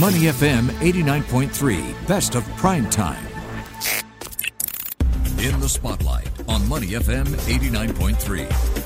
Money FM 89.3, best of prime time. In the spotlight on Money FM 89.3.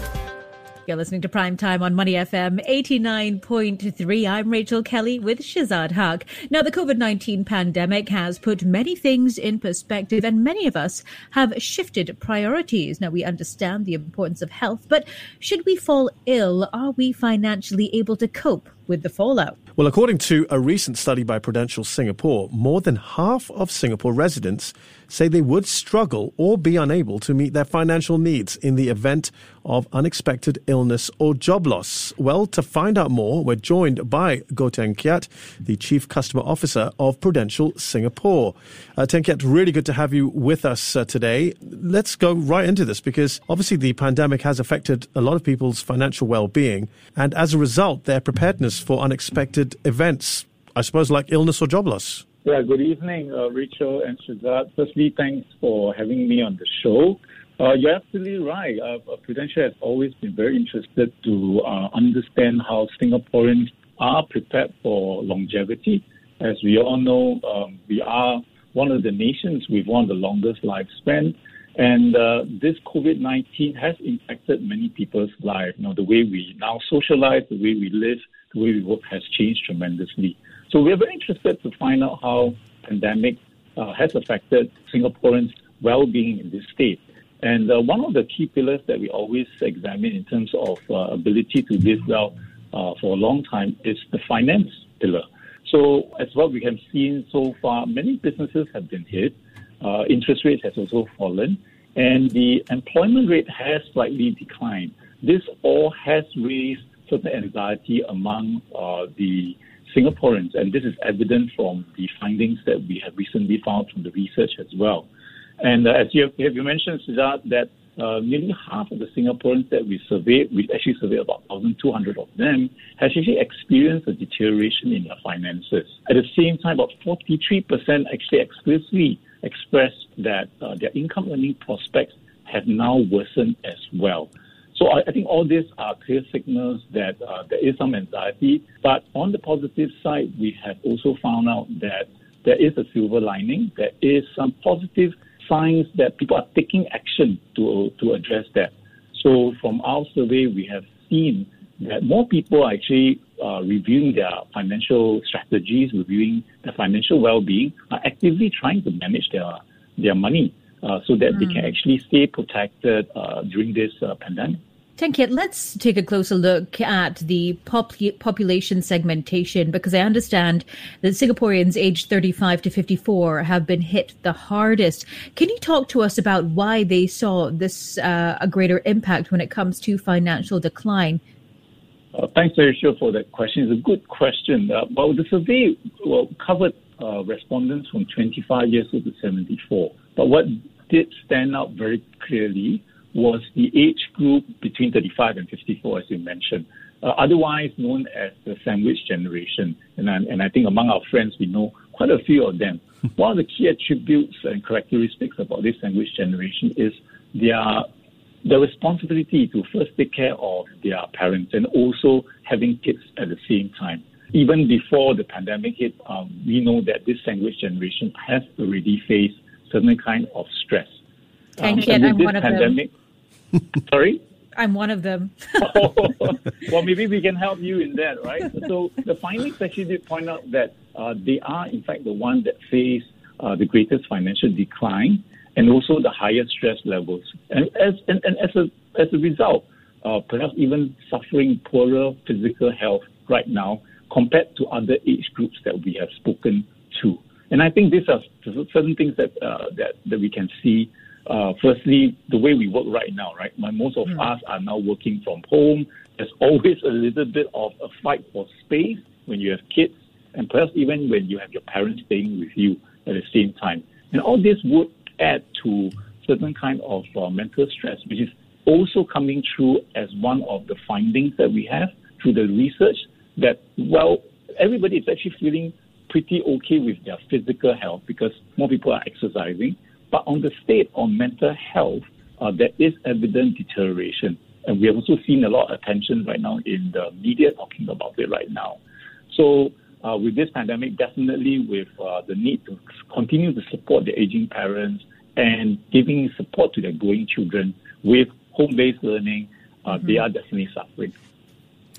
You're listening to Prime Time on Money FM 89.3. I'm Rachel Kelly with Shazad Haq. Now, the COVID 19 pandemic has put many things in perspective, and many of us have shifted priorities. Now, we understand the importance of health, but should we fall ill, are we financially able to cope with the fallout? Well, according to a recent study by Prudential Singapore, more than half of Singapore residents say they would struggle or be unable to meet their financial needs in the event of unexpected illness or job loss. Well, to find out more, we're joined by Goh Teng Kiat, the Chief Customer Officer of Prudential Singapore. Uh, Teng Kiat, really good to have you with us uh, today. Let's go right into this because obviously the pandemic has affected a lot of people's financial well-being, and as a result, their preparedness for unexpected events, I suppose like illness or job loss. Yeah, good evening, uh, Rachel and Shazad. Firstly, thanks for having me on the show. Uh, you're absolutely right. Uh, uh, Prudential has always been very interested to uh, understand how Singaporeans are prepared for longevity. As we all know, um, we are one of the nations with one of the longest lifespan. And uh, this COVID 19 has impacted many people's lives. You know, the way we now socialize, the way we live, the way we work has changed tremendously. So we're very interested to find out how pandemic uh, has affected Singaporeans' well-being in this state. And uh, one of the key pillars that we always examine in terms of uh, ability to live well uh, for a long time is the finance pillar. So as what we have seen so far, many businesses have been hit. Uh, interest rates has also fallen, and the employment rate has slightly declined. This all has raised certain anxiety among uh, the Singaporeans, and this is evident from the findings that we have recently found from the research as well. And uh, as you have, you mentioned, Siddharth, that uh, nearly half of the Singaporeans that we surveyed, we actually surveyed about 1,200 of them, has actually experienced a deterioration in their finances. At the same time, about 43% actually explicitly expressed that uh, their income earning prospects have now worsened as well. So I, I think all these are clear signals that uh, there is some anxiety. But on the positive side, we have also found out that there is a silver lining. There is some positive signs that people are taking action to to address that. So from our survey, we have seen that more people are actually uh, reviewing their financial strategies, reviewing their financial well-being, are actively trying to manage their their money uh, so that mm. they can hmm. actually stay protected uh, during this uh, pandemic. Teng Kiat, let's take a closer look at the pop- population segmentation because I understand that Singaporeans aged 35 to 54 have been hit the hardest. Can you talk to us about why they saw this uh, a greater impact when it comes to financial decline? Uh, thanks, Rachel, for that question. It's a good question. Uh, well, the survey well, covered uh, respondents from 25 years old to 74. But what did stand out very clearly was the age group between 35 and 54, as you mentioned, uh, otherwise known as the sandwich generation. And I, and I think among our friends, we know quite a few of them. One of the key attributes and characteristics about this sandwich generation is their the responsibility to first take care of their parents and also having kids at the same time. Even before the pandemic hit, um, we know that this sandwich generation has already faced certain kind of stress. Thank um, you. I'm one of them. Sorry? I'm one of them. oh, well, maybe we can help you in that, right? So the findings actually did point out that uh, they are, in fact, the ones that face uh, the greatest financial decline and also the higher stress levels. And as and, and as a as a result, uh, perhaps even suffering poorer physical health right now compared to other age groups that we have spoken to. And I think these are certain things that uh, that that we can see uh, firstly, the way we work right now, right? Most of mm. us are now working from home. There's always a little bit of a fight for space when you have kids, and perhaps even when you have your parents staying with you at the same time. And all this would add to certain kind of uh, mental stress, which is also coming through as one of the findings that we have through the research that, well, everybody is actually feeling pretty okay with their physical health because more people are exercising but on the state of mental health, uh, there is evident deterioration. And we have also seen a lot of attention right now in the media talking about it right now. So uh, with this pandemic, definitely with uh, the need to continue to support the aging parents and giving support to their growing children with home-based learning, uh, mm-hmm. they are definitely suffering.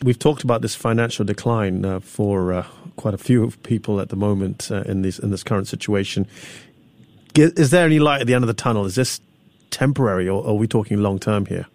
We've talked about this financial decline uh, for uh, quite a few people at the moment uh, in this in this current situation. Is there any light at the end of the tunnel? Is this temporary, or are we talking long term here?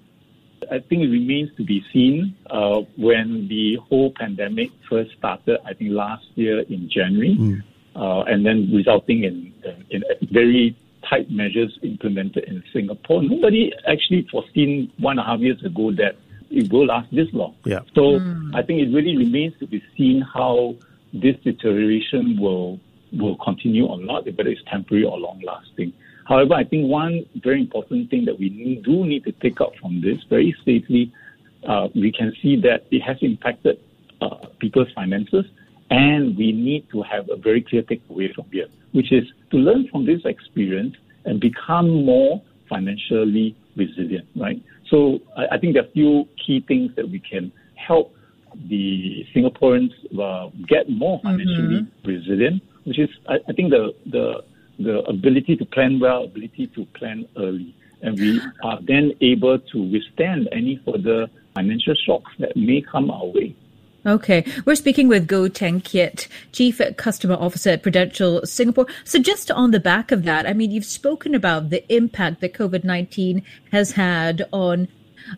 I think it remains to be seen. Uh, when the whole pandemic first started, I think last year in January, mm. uh, and then resulting in, in, very tight measures implemented in Singapore. Nobody actually foreseen one and a half years ago that it will last this long. Yeah. So mm. I think it really remains to be seen how this deterioration will will continue or not, whether it's temporary or long lasting. However, I think one very important thing that we do need to take out from this very safely, uh, we can see that it has impacted uh, people's finances, and we need to have a very clear takeaway from here, which is to learn from this experience and become more financially resilient, right? So I, I think there are a few key things that we can help the Singaporeans uh, get more financially mm-hmm. resilient, which is, I, I think, the, the the ability to plan well, ability to plan early. And we are then able to withstand any further financial shocks that may come our way. Okay, we're speaking with Goh Teng Kiat, Chief Customer Officer at Prudential Singapore. So, just on the back of that, I mean, you've spoken about the impact that COVID 19 has had on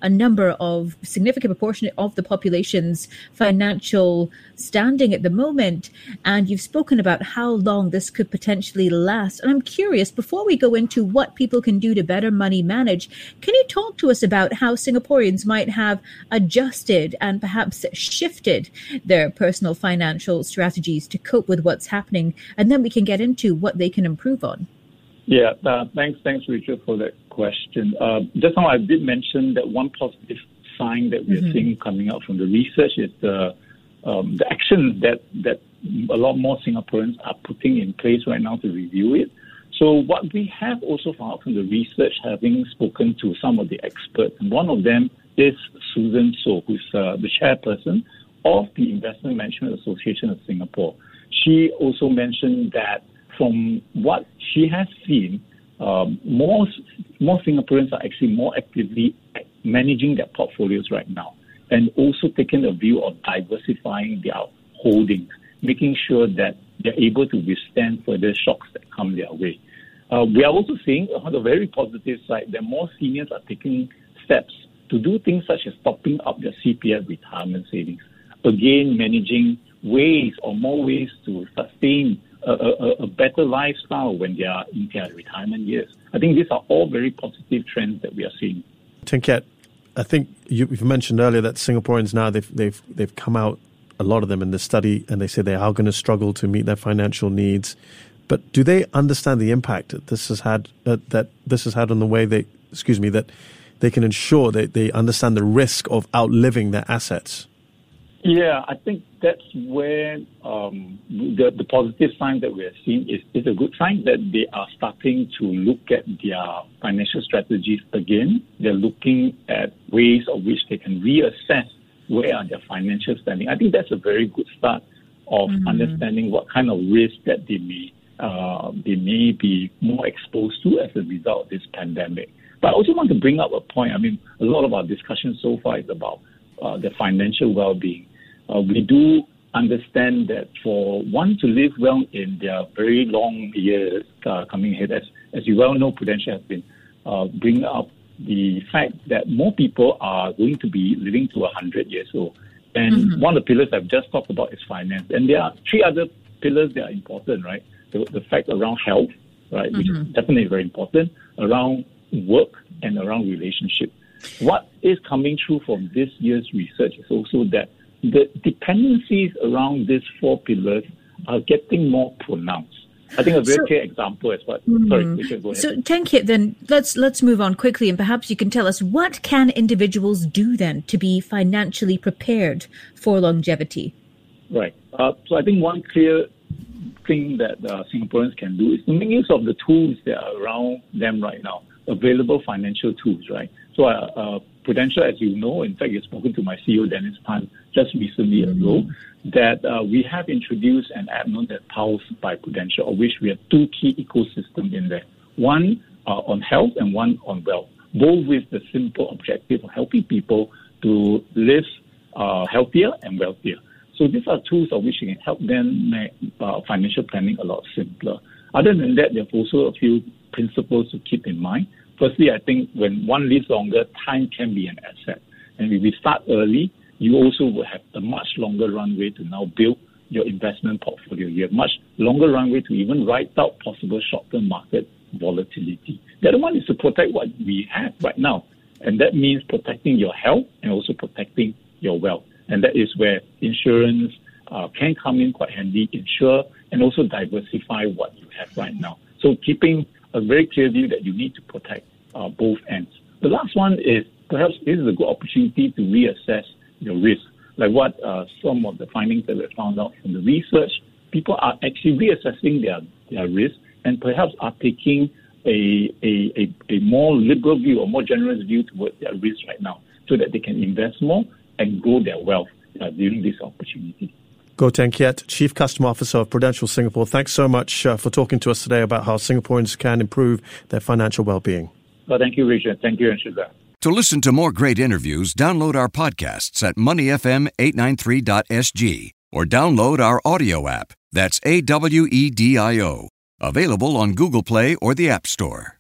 a number of significant proportion of the population's financial standing at the moment. And you've spoken about how long this could potentially last. And I'm curious, before we go into what people can do to better money manage, can you talk to us about how Singaporeans might have adjusted and perhaps shifted their personal financial strategies to cope with what's happening? And then we can get into what they can improve on. Yeah, uh, thanks, thanks, Richard, for that question. Uh, just now, I did mention that one positive sign that we're mm-hmm. seeing coming out from the research is the um, the action that that a lot more Singaporeans are putting in place right now to review it. So what we have also found out from the research, having spoken to some of the experts, and one of them is Susan Soh, who's uh, the chairperson of the Investment Management Association of Singapore. She also mentioned that from what she has seen, um, more more Singaporeans are actually more actively managing their portfolios right now, and also taking a view of diversifying their holdings, making sure that they're able to withstand further shocks that come their way. Uh, we are also seeing on the very positive side that more seniors are taking steps to do things such as topping up their CPF retirement savings. Again, managing ways or more ways to sustain a, a, better lifestyle when they are in their retirement years. I think these are all very positive trends that we are seeing. Teng Kiat, I think you, have mentioned earlier that Singaporeans now they've they've they've come out a lot of them in the study and they say they are going to struggle to meet their financial needs. But do they understand the impact that this has had uh, that this has had on the way they excuse me that they can ensure that they understand the risk of outliving their assets? Yeah, I think that's where um, the, the positive sign that we are seeing is, is a good sign that they are starting to look at their financial strategies again. They're looking at ways of which they can reassess where are their financial standing. I think that's a very good start of mm-hmm. understanding what kind of risk that they may uh, they may be more exposed to as a result of this pandemic. But I also want to bring up a point. I mean, a lot of our discussion so far is about uh, the financial well-being uh, we do understand that for one to live well in their very long years uh, coming ahead, as, as you well know, Prudential has been uh, bringing up the fact that more people are going to be living to 100 years old. And mm-hmm. one of the pillars I've just talked about is finance. And there are three other pillars that are important, right? The, the fact around health, right, mm-hmm. which is definitely very important, around work and around relationship. What is coming through from this year's research is also that the dependencies around these four pillars are getting more pronounced. I think a very so, clear example is what. Mm, sorry, mm-hmm. go ahead. So, Teng Kiat, then let's let's move on quickly, and perhaps you can tell us what can individuals do then to be financially prepared for longevity. Right. Uh, so, I think one clear thing that uh, Singaporeans can do is to make use of the tools that are around them right now. Available financial tools, right? So, uh, uh, Prudential, as you know, in fact, you've spoken to my CEO, Dennis Tan, just recently ago, that uh, we have introduced an app known as Pulse by Prudential, of which we have two key ecosystems in there. One uh, on health and one on wealth, both with the simple objective of helping people to live uh, healthier and wealthier. So these are tools of which you can help them make uh, financial planning a lot simpler. Other than that, there are also a few principles to keep in mind. Firstly, I think when one lives longer, time can be an asset. And if we start early, you also will have a much longer runway to now build your investment portfolio. You have much longer runway to even write out possible short-term market volatility. The other one is to protect what we have right now. And that means protecting your health and also protecting your wealth. And that is where insurance uh, can come in quite handy, insure, and also diversify what you have right now. So keeping very clear view that you need to protect uh, both ends. The last one is perhaps this is a good opportunity to reassess your risk. Like what uh, some of the findings that we found out from the research, people are actually reassessing their, their risk and perhaps are taking a, a, a, a more liberal view or more generous view towards their risk right now so that they can invest more and grow their wealth uh, during this opportunity. Goh Teng Kiat, Chief Customer Officer of Prudential Singapore. Thanks so much uh, for talking to us today about how Singaporeans can improve their financial well-being. Well, thank you, Richard. Thank you, Anshida. To listen to more great interviews, download our podcasts at moneyfm893.sg or download our audio app. That's A W E D I O. Available on Google Play or the App Store.